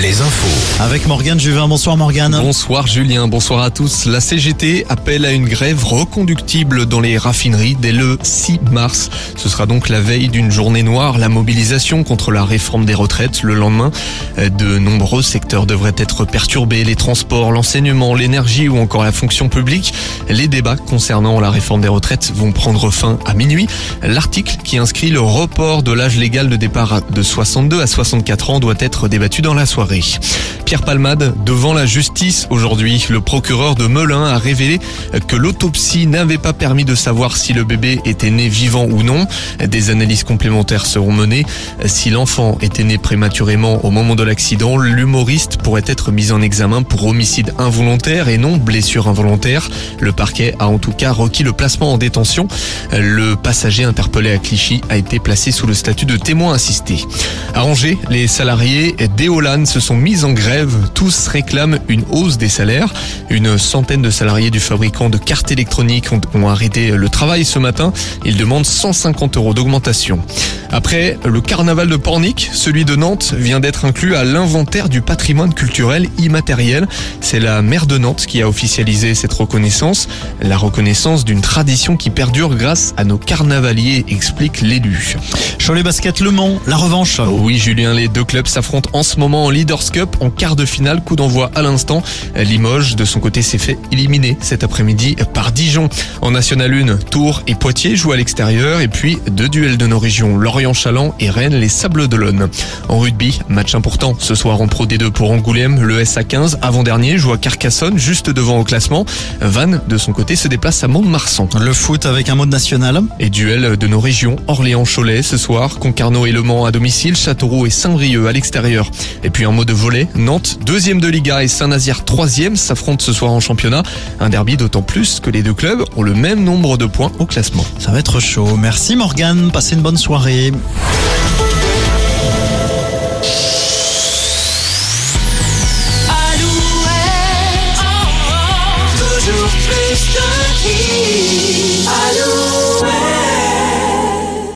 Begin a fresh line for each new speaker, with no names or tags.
Les infos.
Avec Morgane Juvin. Bonsoir Morgane.
Bonsoir Julien, bonsoir à tous. La CGT appelle à une grève reconductible dans les raffineries dès le 6 mars. Ce sera donc la veille d'une journée noire. La mobilisation contre la réforme des retraites le lendemain. De nombreux secteurs devraient être perturbés. Les transports, l'enseignement, l'énergie ou encore la fonction publique. Les débats concernant la réforme des retraites vont prendre fin à minuit. L'article qui inscrit le report de l'âge légal de départ de 62 à 64 ans doit être débattu dans la soirée. Pierre Palmade devant la justice aujourd'hui. Le procureur de Melun a révélé que l'autopsie n'avait pas permis de savoir si le bébé était né vivant ou non. Des analyses complémentaires seront menées. Si l'enfant était né prématurément au moment de l'accident, l'humoriste pourrait être mis en examen pour homicide involontaire et non blessure involontaire. Le parquet a en tout cas requis le placement en détention. Le passager interpellé à Clichy a été placé sous le statut de témoin assisté. À les salariés se sont mis en grève. Tous réclament une hausse des salaires. Une centaine de salariés du fabricant de cartes électroniques ont, arrêté le travail ce matin. Ils demandent 150 euros d'augmentation. Après le carnaval de Pornic, celui de Nantes vient d'être inclus à l'inventaire du patrimoine culturel immatériel. C'est la maire de Nantes qui a officialisé cette reconnaissance. La reconnaissance d'une tradition qui perdure grâce à nos carnavaliers, explique l'élu.
Cholet Basket Le Mans, la revanche.
Oui, Julien, les deux clubs s'affrontent en ce moment en Leaders Cup en quart de finale. Coup d'envoi à l'instant. Limoges, de son côté, s'est fait éliminer cet après-midi par Dijon. En National 1, Tours et Poitiers jouent à l'extérieur. Et puis, deux duels de nos régions, Lorient-Chaland et Rennes, les Sables d'Olonne. En rugby, match important ce soir en Pro D2 pour Angoulême. Le SA15, avant-dernier, joue à Carcassonne, juste devant au classement. Vannes, de son côté, se déplace à Mont-de-Marsan.
Le foot avec un mode national.
Et duel de nos régions, Orléans-Cholet ce soir, Concarneau et Le Mans à domicile, Châteauroux et Saint-Brieuc à l'extérieur. Et puis un mot de volet, Nantes, deuxième de Liga et Saint-Nazaire, troisième, s'affrontent ce soir en championnat. Un derby d'autant plus que les deux clubs ont le même nombre de points au classement.
Ça va être chaud. Merci Morgane. Passez une bonne soirée.
Alouette, toujours plus de qui